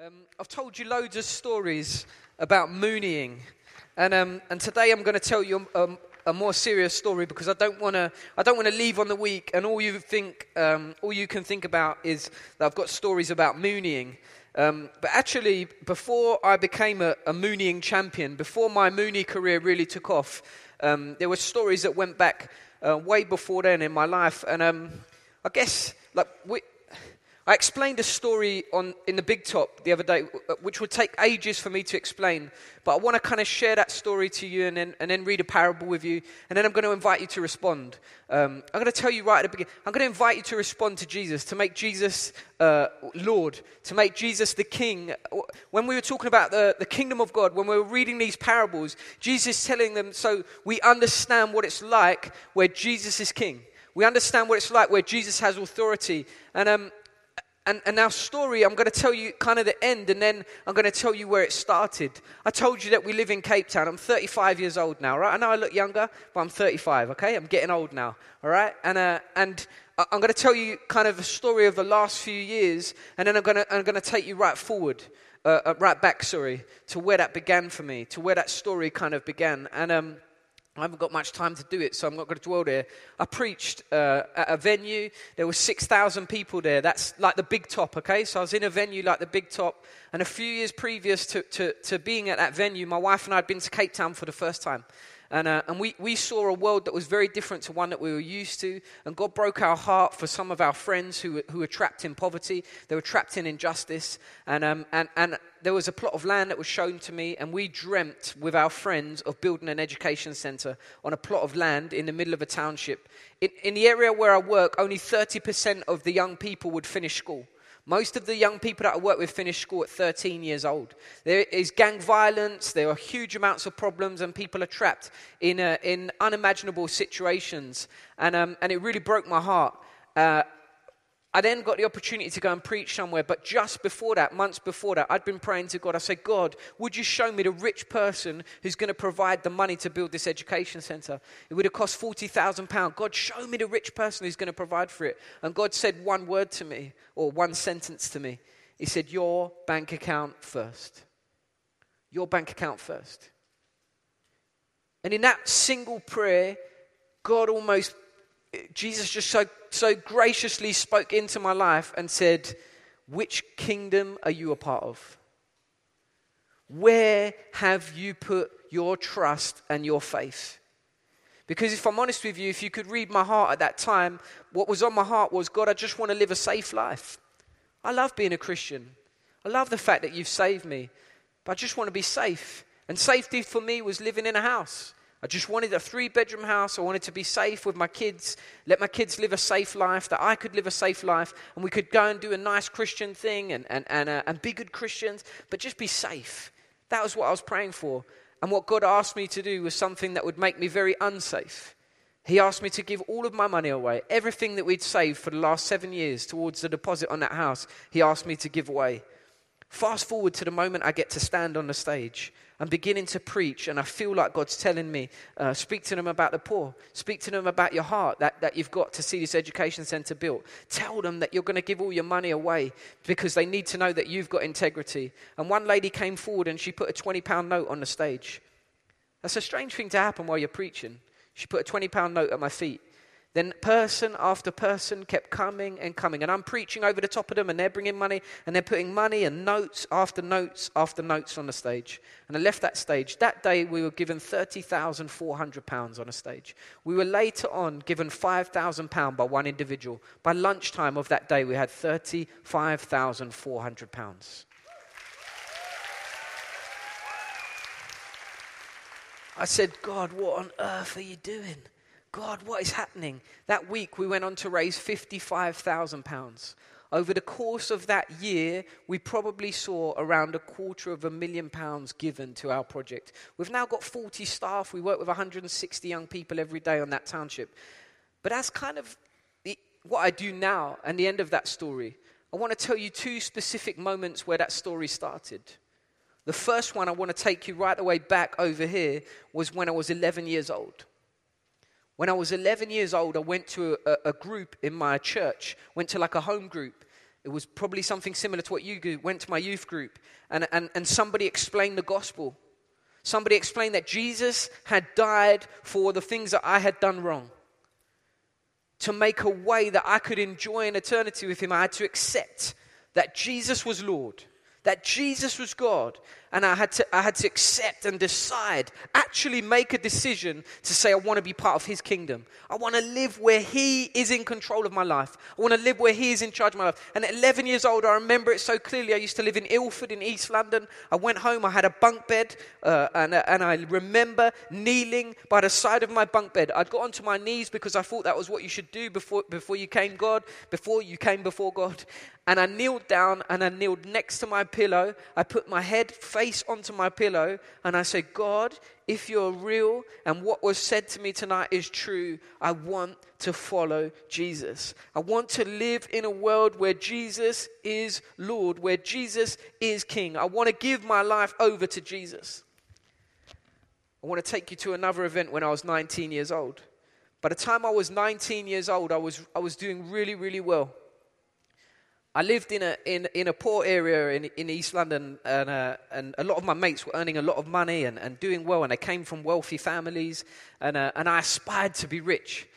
Um, I've told you loads of stories about mooneying, and um, and today I'm going to tell you a, a, more serious story because I don't want to I don't want to leave on the week. And all you think um, all you can think about is that I've got stories about mooneying. Um, but actually, before I became a, a mooneying champion, before my mooney career really took off, um, there were stories that went back uh, way before then in my life, and um, I guess like we, I explained a story on, in the Big Top the other day, which would take ages for me to explain. But I want to kind of share that story to you and then, and then read a parable with you. And then I'm going to invite you to respond. Um, I'm going to tell you right at the beginning, I'm going to invite you to respond to Jesus, to make Jesus uh, Lord, to make Jesus the King. When we were talking about the, the kingdom of God, when we were reading these parables, Jesus telling them so we understand what it's like where Jesus is King. We understand what it's like where Jesus has authority. And um, and, and our story, I'm going to tell you kind of the end, and then I'm going to tell you where it started. I told you that we live in Cape Town. I'm 35 years old now, right? I know I look younger, but I'm 35, okay? I'm getting old now, all right? And, uh, and I'm going to tell you kind of a story of the last few years, and then I'm going to, I'm going to take you right forward, uh, uh, right back, sorry, to where that began for me, to where that story kind of began. And um, I haven't got much time to do it, so I'm not going to dwell there. I preached uh, at a venue. There were 6,000 people there. That's like the big top, okay? So I was in a venue like the big top. And a few years previous to, to, to being at that venue, my wife and I had been to Cape Town for the first time. And, uh, and we, we saw a world that was very different to one that we were used to. And God broke our heart for some of our friends who, who were trapped in poverty. They were trapped in injustice. And, um, and, and there was a plot of land that was shown to me. And we dreamt with our friends of building an education center on a plot of land in the middle of a township. In, in the area where I work, only 30% of the young people would finish school. Most of the young people that I work with finish school at 13 years old. There is gang violence, there are huge amounts of problems, and people are trapped in, uh, in unimaginable situations. And, um, and it really broke my heart. Uh, I then got the opportunity to go and preach somewhere, but just before that, months before that, I'd been praying to God. I said, God, would you show me the rich person who's going to provide the money to build this education center? It would have cost £40,000. God, show me the rich person who's going to provide for it. And God said one word to me, or one sentence to me. He said, Your bank account first. Your bank account first. And in that single prayer, God almost Jesus just so, so graciously spoke into my life and said, Which kingdom are you a part of? Where have you put your trust and your faith? Because if I'm honest with you, if you could read my heart at that time, what was on my heart was God, I just want to live a safe life. I love being a Christian. I love the fact that you've saved me, but I just want to be safe. And safety for me was living in a house. I just wanted a three bedroom house. I wanted to be safe with my kids, let my kids live a safe life, that I could live a safe life, and we could go and do a nice Christian thing and, and, and, uh, and be good Christians, but just be safe. That was what I was praying for. And what God asked me to do was something that would make me very unsafe. He asked me to give all of my money away, everything that we'd saved for the last seven years towards the deposit on that house, He asked me to give away. Fast forward to the moment I get to stand on the stage. I'm beginning to preach, and I feel like God's telling me, uh, speak to them about the poor. Speak to them about your heart that, that you've got to see this education center built. Tell them that you're going to give all your money away because they need to know that you've got integrity. And one lady came forward and she put a 20 pound note on the stage. That's a strange thing to happen while you're preaching. She put a 20 pound note at my feet. Then person after person kept coming and coming. And I'm preaching over the top of them, and they're bringing money, and they're putting money and notes after notes after notes on the stage. And I left that stage. That day, we were given £30,400 on a stage. We were later on given £5,000 by one individual. By lunchtime of that day, we had £35,400. I said, God, what on earth are you doing? God, what is happening? That week we went on to raise £55,000. Over the course of that year, we probably saw around a quarter of a million pounds given to our project. We've now got 40 staff. We work with 160 young people every day on that township. But that's kind of the, what I do now and the end of that story. I want to tell you two specific moments where that story started. The first one I want to take you right the way back over here was when I was 11 years old. When I was 11 years old, I went to a, a, group in my church, went to like a home group. It was probably something similar to what you do. Went to my youth group and, and, and somebody explained the gospel. Somebody explained that Jesus had died for the things that I had done wrong. To make a way that I could enjoy an eternity with Him, I had to accept that Jesus was Lord that Jesus was God. And I had, to, I had to accept and decide, actually make a decision to say, I want to be part of His kingdom. I want to live where He is in control of my life. I want to live where He is in charge of my life. And at 11 years old, I remember it so clearly. I used to live in Ilford in East London. I went home, I had a bunk bed, uh, and, and I remember kneeling by the side of my bunk bed. I'd got onto my knees because I thought that was what you should do before, before you came God, before you came before God. And I kneeled down and I kneeled next to my pillow. I put my head face onto my pillow and I said, God, if you're real and what was said to me tonight is true, I want to follow Jesus. I want to live in a world where Jesus is Lord, where Jesus is King. I want to give my life over to Jesus. I want to take you to another event when I was 19 years old. By the time I was 19 years old, I was, I was doing really, really well. I lived in a, in, in a poor area in, in East London, and, uh, and a lot of my mates were earning a lot of money and, and doing well, and they came from wealthy families, and, uh, and I aspired to be rich.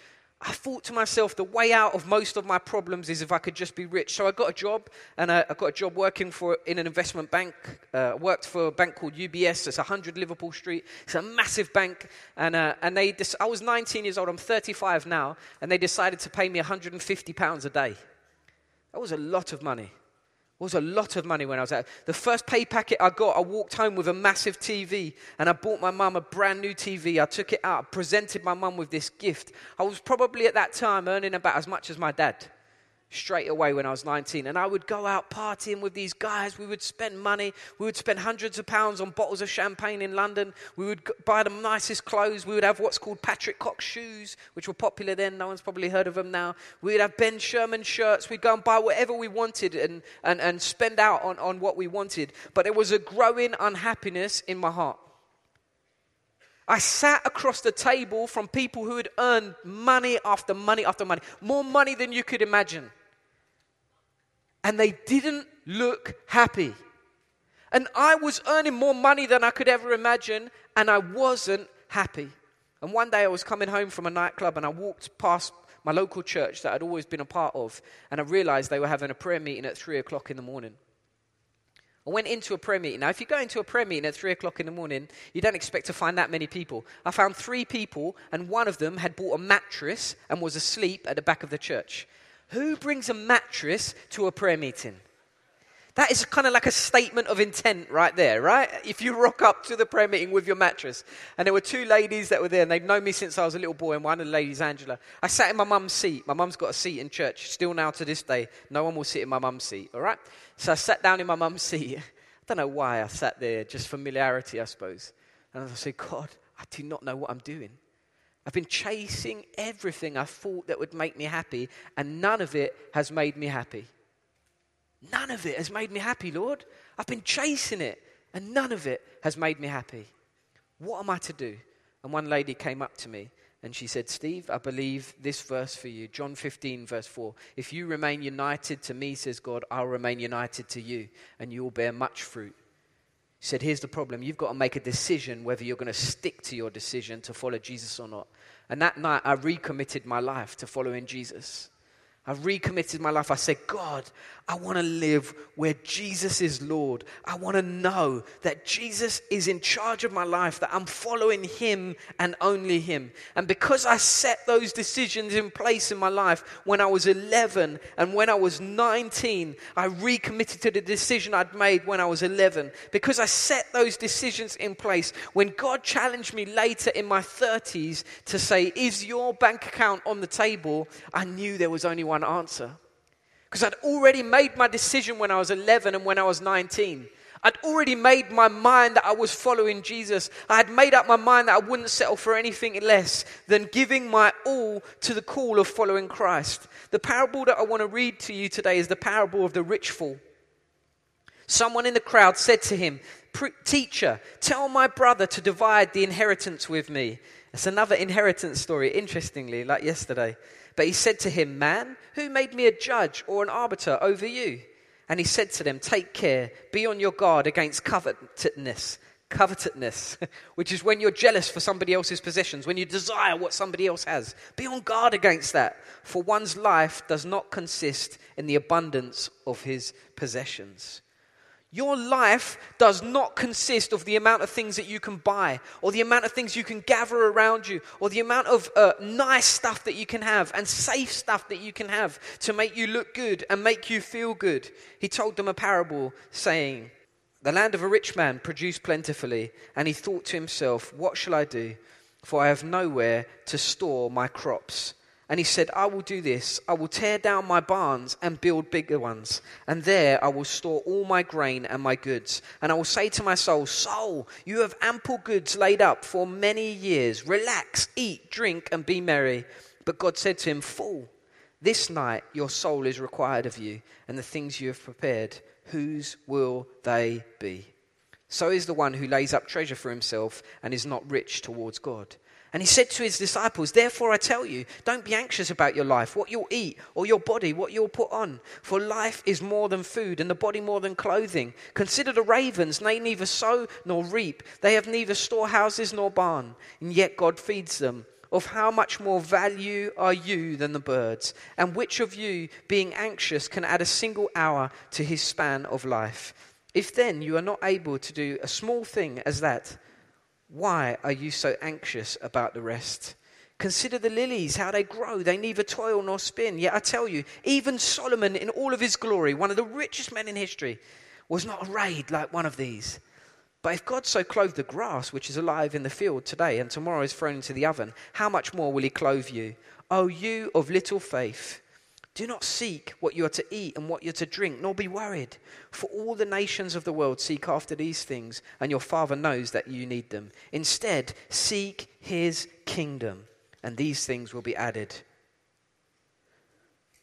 I thought to myself, the way out of most of my problems is if I could just be rich. So I got a job, and I, I got a job working for in an investment bank. Uh, worked for a bank called UBS. It's 100 Liverpool Street. It's a massive bank, and uh, and they. I was 19 years old. I'm 35 now, and they decided to pay me 150 pounds a day. That was a lot of money. It was a lot of money when I was out. The first pay packet I got, I walked home with a massive TV and I bought my mum a brand new TV. I took it out, presented my mum with this gift. I was probably at that time earning about as much as my dad straight away when I was 19. And I would go out partying with these guys. We would spend money. We would spend hundreds of pounds on bottles of champagne in London. We would buy the nicest clothes. We would have what's called Patrick Cox shoes, which were popular then. No one's probably heard of them now. We would have Ben Sherman shirts. We'd go and buy whatever we wanted and, and, and spend out on, on what we wanted. But there was a growing unhappiness in my heart. I sat across the table from people who had earned money after money after money, more money than you could imagine and they didn't look happy. And I was earning more money than I could ever imagine, and I wasn't happy. And one day I was coming home from a nightclub and I walked past my local church that I'd always been a part of, and I realized they were having a prayer meeting at three o'clock in the morning. I went into a prayer meeting. Now, if you go into a prayer meeting at three o'clock in the morning, you don't expect to find that many people. I found three people, and one of them had bought a mattress and was asleep at the back of the church. Who brings a mattress to a prayer meeting? That is kind of like a statement of intent right there, right? If you rock up to the prayer meeting with your mattress, and there were two ladies that were there, and they've known me since I was a little boy, and one of the ladies, Angela. I sat in my mum's seat. My mum's got a seat in church, still now to this day. No one will sit in my mum's seat, all right? So I sat down in my mum's seat. I don't know why I sat there, just familiarity, I suppose. And I said, God, I do not know what I'm doing. I've been chasing everything I thought that would make me happy, and none of it has made me happy. None of it has made me happy, Lord. I've been chasing it, and none of it has made me happy. What am I to do? And one lady came up to me and she said, Steve, I believe this verse for you. John 15, verse 4. If you remain united to me, says God, I'll remain united to you, and you will bear much fruit. He said, Here's the problem. You've got to make a decision whether you're going to stick to your decision to follow Jesus or not. And that night, I recommitted my life to following Jesus. I recommitted my life. I said, God, I want to live where Jesus is Lord. I want to know that Jesus is in charge of my life, that I'm following Him and only Him. And because I set those decisions in place in my life when I was 11 and when I was 19, I recommitted to the decision I'd made when I was 11. Because I set those decisions in place, when God challenged me later in my 30s to say, Is your bank account on the table? I knew there was only one answer. Because I'd already made my decision when I was 11 and when I was 19. I'd already made my mind that I was following Jesus. I had made up my mind that I wouldn't settle for anything less than giving my all to the call of following Christ. The parable that I want to read to you today is the parable of the rich fool. Someone in the crowd said to him, Teacher, tell my brother to divide the inheritance with me. It's another inheritance story, interestingly, like yesterday. But he said to him, Man, who made me a judge or an arbiter over you? And he said to them, Take care, be on your guard against covetousness. Covetousness, which is when you're jealous for somebody else's possessions, when you desire what somebody else has. Be on guard against that, for one's life does not consist in the abundance of his possessions. Your life does not consist of the amount of things that you can buy, or the amount of things you can gather around you, or the amount of uh, nice stuff that you can have, and safe stuff that you can have to make you look good and make you feel good. He told them a parable saying, The land of a rich man produced plentifully, and he thought to himself, What shall I do? For I have nowhere to store my crops. And he said, I will do this. I will tear down my barns and build bigger ones. And there I will store all my grain and my goods. And I will say to my soul, Soul, you have ample goods laid up for many years. Relax, eat, drink, and be merry. But God said to him, Fool, this night your soul is required of you, and the things you have prepared, whose will they be? So is the one who lays up treasure for himself and is not rich towards God. And he said to his disciples, Therefore I tell you, don't be anxious about your life, what you'll eat, or your body, what you'll put on. For life is more than food, and the body more than clothing. Consider the ravens, they neither sow nor reap, they have neither storehouses nor barn, and yet God feeds them. Of how much more value are you than the birds? And which of you, being anxious, can add a single hour to his span of life? If then you are not able to do a small thing as that, why are you so anxious about the rest? Consider the lilies, how they grow. They neither toil nor spin. Yet I tell you, even Solomon, in all of his glory, one of the richest men in history, was not arrayed like one of these. But if God so clothed the grass, which is alive in the field today and tomorrow is thrown into the oven, how much more will he clothe you? O you of little faith. Do not seek what you are to eat and what you're to drink, nor be worried. For all the nations of the world seek after these things, and your Father knows that you need them. Instead, seek his kingdom, and these things will be added.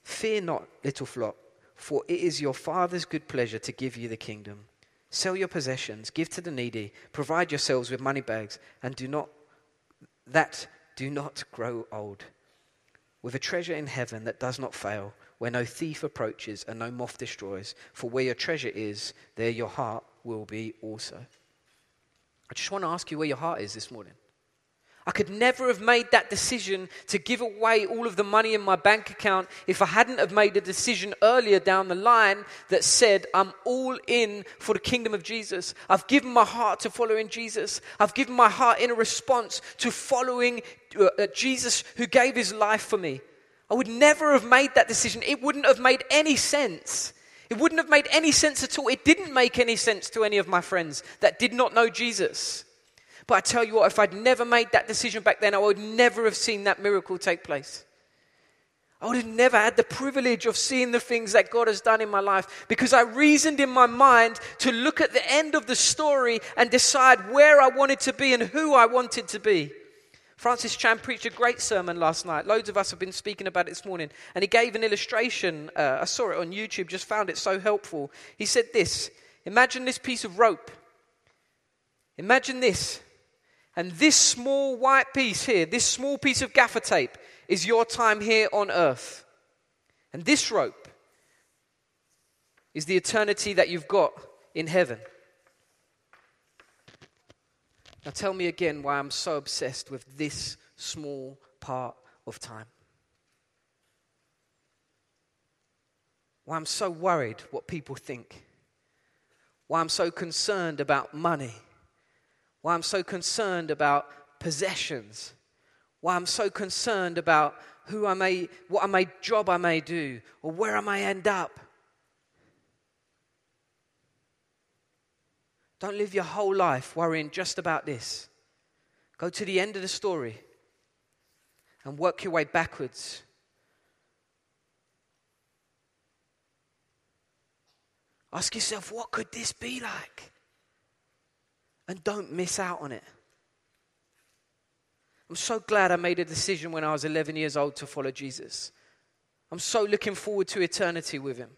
Fear not, little flock, for it is your Father's good pleasure to give you the kingdom. Sell your possessions, give to the needy, provide yourselves with money bags, and do not that do not grow old with a treasure in heaven that does not fail, where no thief approaches and no moth destroys. For where your treasure is, there your heart will be also. I just want to ask you where your heart is this morning. I could never have made that decision to give away all of the money in my bank account if I hadn't have made a decision earlier down the line that said, I'm all in for the kingdom of Jesus. I've given my heart to following Jesus. I've given my heart in a response to following uh, uh, Jesus who gave his life for me. I would never have made that decision. It wouldn't have made any sense. It wouldn't have made any sense at all. It didn't make any sense to any of my friends that did not know Jesus. But I tell you what, if I'd never made that decision back then, I would never have seen that miracle take place. I would have never had the privilege of seeing the things that God has done in my life because I reasoned in my mind to look at the end of the story and decide where I wanted to be and who I wanted to be. Francis Chan preached a great sermon last night. Loads of us have been speaking about it this morning. And he gave an illustration. Uh, I saw it on YouTube, just found it so helpful. He said this Imagine this piece of rope. Imagine this. And this small white piece here, this small piece of gaffer tape, is your time here on earth. And this rope is the eternity that you've got in heaven. Now, tell me again why I'm so obsessed with this small part of time. Why I'm so worried what people think. Why I'm so concerned about money why I'm so concerned about possessions, why I'm so concerned about who I may, what I may, job I may do, or where I may end up. Don't live your whole life worrying just about this. Go to the end of the story and work your way backwards. Ask yourself, what could this be like? And don't miss out on it. I'm so glad I made a decision when I was 11 years old to follow Jesus. I'm so looking forward to eternity with him.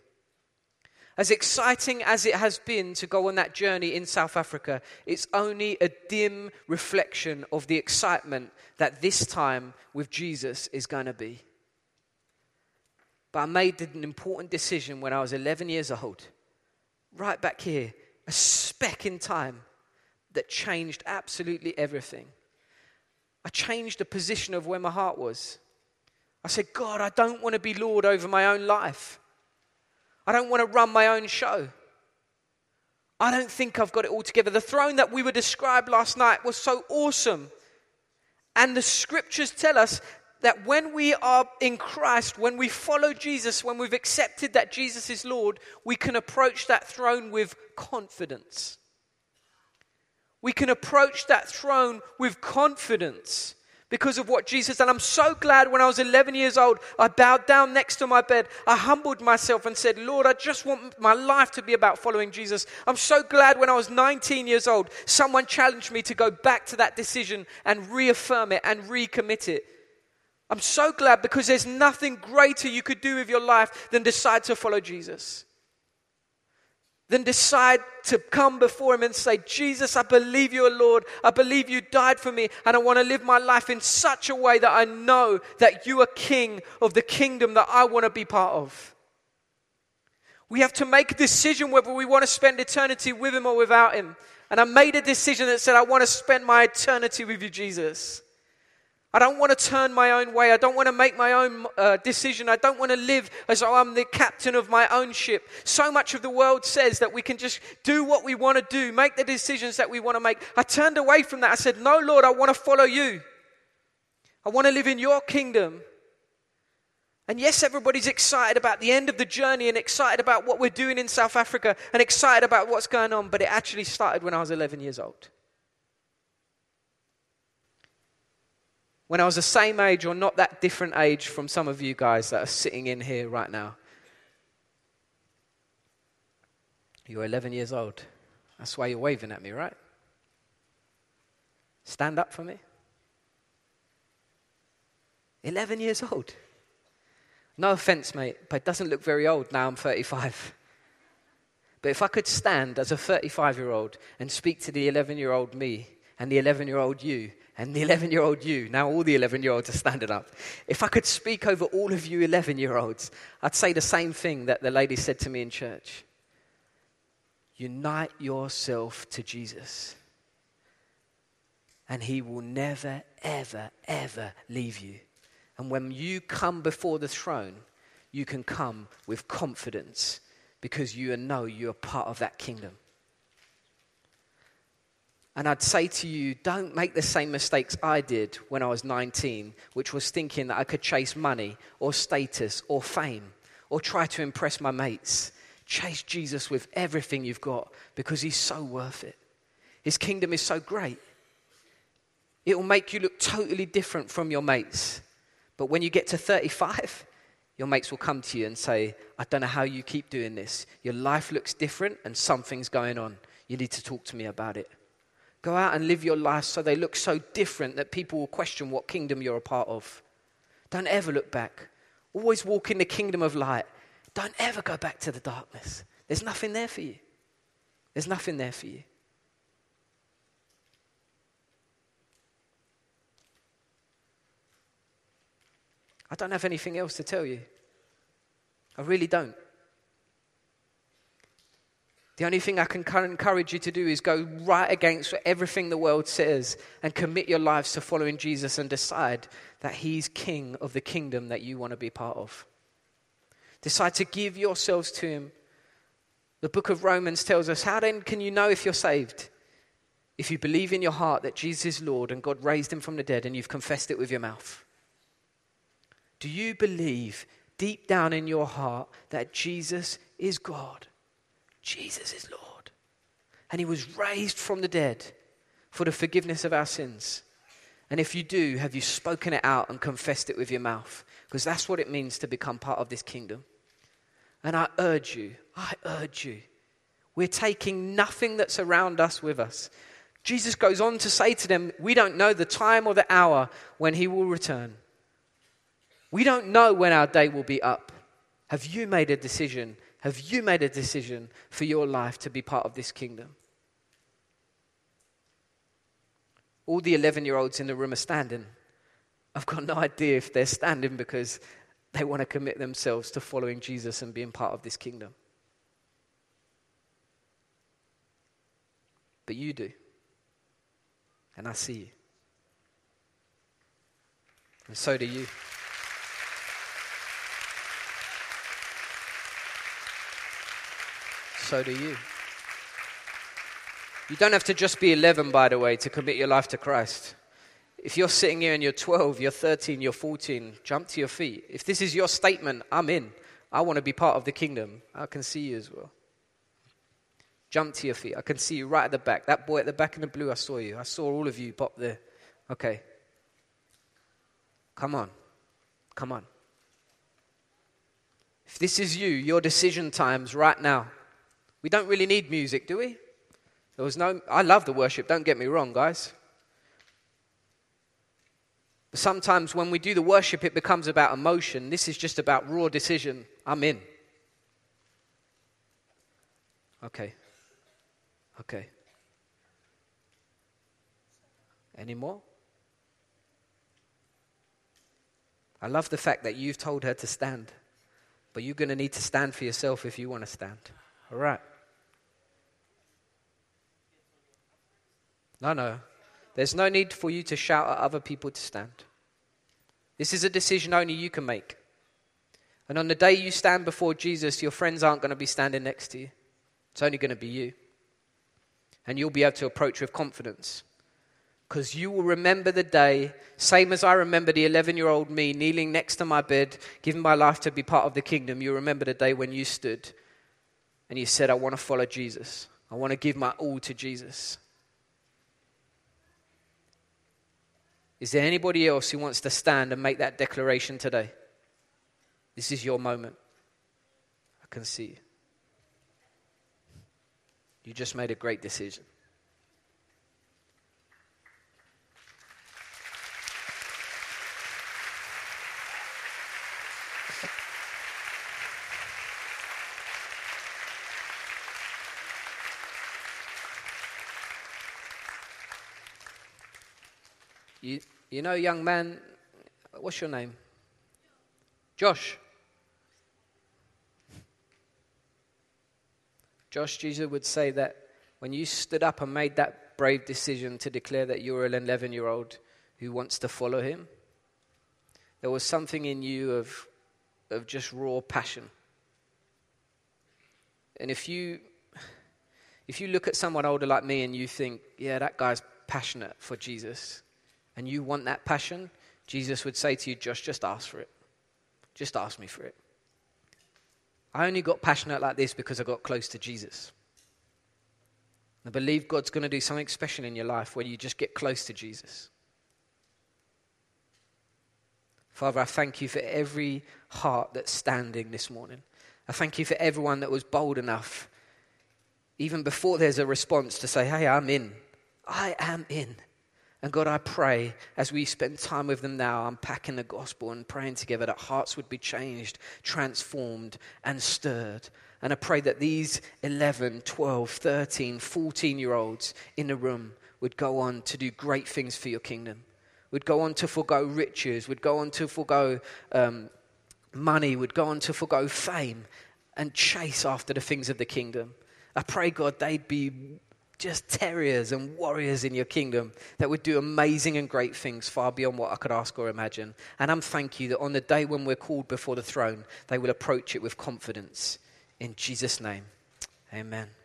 As exciting as it has been to go on that journey in South Africa, it's only a dim reflection of the excitement that this time with Jesus is going to be. But I made an important decision when I was 11 years old, right back here, a speck in time that changed absolutely everything. I changed the position of where my heart was. I said, God, I don't want to be Lord over my own life. I don't want to run my own show. I don't think I've got it all together. The throne that we were described last night was so awesome. And the scriptures tell us that when we are in Christ, when we follow Jesus, when we've accepted that Jesus is Lord, we can approach that throne with confidence. We can approach that throne with confidence because of what Jesus. And I'm so glad when I was 11 years old, I bowed down next to my bed. I humbled myself and said, Lord, I just want my life to be about following Jesus. I'm so glad when I was 19 years old, someone challenged me to go back to that decision and reaffirm it and recommit it. I'm so glad because there's nothing greater you could do with your life than decide to follow Jesus then decide to come before Him and say, Jesus, I believe you are Lord. I believe you died for me, and I want to live my life in such a way that I know that you are King of the kingdom that I want to be part of. We have to make a decision whether we want to spend eternity with Him or without Him. And I made a decision that said, I want to spend my eternity with you, Jesus. I don't want to turn my own way. I don't want to make my own uh, decision. I don't want to live as though I'm the captain of my own ship. So much of the world says that we can just do what we want to do, make the decisions that we want to make. I turned away from that. I said, No, Lord, I want to follow you. I want to live in your kingdom. And yes, everybody's excited about the end of the journey and excited about what we're doing in South Africa and excited about what's going on, but it actually started when I was 11 years old. When I was the same age or not that different age from some of you guys that are sitting in here right now. You're 11 years old. That's why you're waving at me, right? Stand up for me. 11 years old. No offense, mate, but it doesn't look very old now I'm 35. But if I could stand as a 35 year old and speak to the 11 year old me and the 11 year old you and the 11 year old you, now all the 11 year olds are standing up. If I could speak over all of you 11 year olds, I'd say the same thing that the lady said to me in church Unite yourself to Jesus, and he will never, ever, ever leave you. And when you come before the throne, you can come with confidence because you know you're part of that kingdom. And I'd say to you, don't make the same mistakes I did when I was 19, which was thinking that I could chase money or status or fame or try to impress my mates. Chase Jesus with everything you've got because he's so worth it. His kingdom is so great. It will make you look totally different from your mates. But when you get to 35, your mates will come to you and say, I don't know how you keep doing this. Your life looks different and something's going on. You need to talk to me about it. Go out and live your life so they look so different that people will question what kingdom you're a part of. Don't ever look back. Always walk in the kingdom of light. Don't ever go back to the darkness. There's nothing there for you. There's nothing there for you. I don't have anything else to tell you. I really don't. The only thing I can encourage you to do is go right against everything the world says and commit your lives to following Jesus and decide that He's King of the kingdom that you want to be part of. Decide to give yourselves to Him. The book of Romans tells us how then can you know if you're saved? If you believe in your heart that Jesus is Lord and God raised Him from the dead and you've confessed it with your mouth. Do you believe deep down in your heart that Jesus is God? Jesus is Lord. And he was raised from the dead for the forgiveness of our sins. And if you do, have you spoken it out and confessed it with your mouth? Because that's what it means to become part of this kingdom. And I urge you, I urge you, we're taking nothing that's around us with us. Jesus goes on to say to them, We don't know the time or the hour when he will return. We don't know when our day will be up. Have you made a decision have you made a decision for your life to be part of this kingdom? All the 11 year olds in the room are standing. I've got no idea if they're standing because They want to commit themselves to following Jesus and being part of this kingdom. But you do. And I see you. And so do you. So do you. You don't have to just be 11, by the way, to commit your life to Christ. If you're sitting here and you're 12, you're 13, you're 14, jump to your feet. If this is your statement, I'm in. I want to be part of the kingdom. I can see you as well. Jump to your feet. I can see you right at the back. That boy at the back in the blue, I saw you. I saw all of you pop there. Okay. Come on. Come on. If this is you, your decision times right now. We don't really need music, do we? There was no I love the worship, don't get me wrong, guys. But sometimes when we do the worship, it becomes about emotion. This is just about raw decision. I'm in. Okay. Okay. Any more? I love the fact that you've told her to stand, but you're going to need to stand for yourself if you want to stand. All right. No, no. There's no need for you to shout at other people to stand. This is a decision only you can make. And on the day you stand before Jesus, your friends aren't going to be standing next to you. It's only going to be you. And you'll be able to approach with confidence. Because you will remember the day, same as I remember the 11 year old me kneeling next to my bed, giving my life to be part of the kingdom. You remember the day when you stood and you said, I want to follow Jesus. I want to give my all to Jesus. Is there anybody else who wants to stand and make that declaration today? This is your moment. I can see you. You just made a great decision. You, you know, young man, what's your name? Josh. Josh Jesus would say that when you stood up and made that brave decision to declare that you're an 11 year old who wants to follow him, there was something in you of, of just raw passion. And if you, if you look at someone older like me and you think, yeah, that guy's passionate for Jesus, and you want that passion, Jesus would say to you, Josh, just ask for it. Just ask me for it. I only got passionate like this because I got close to Jesus. I believe God's going to do something special in your life when you just get close to Jesus. Father, I thank you for every heart that's standing this morning. I thank you for everyone that was bold enough, even before there's a response, to say, Hey, I'm in. I am in. And God, I pray as we spend time with them now, unpacking the gospel and praying together that hearts would be changed, transformed, and stirred. And I pray that these 11, 12, 13, 14 year olds in the room would go on to do great things for your kingdom, would go on to forego riches, would go on to forego um, money, would go on to forego fame and chase after the things of the kingdom. I pray, God, they'd be just terriers and warriors in your kingdom that would do amazing and great things far beyond what I could ask or imagine. And I'm thank you that on the day when we're called before the throne, they will approach it with confidence. In Jesus' name, amen.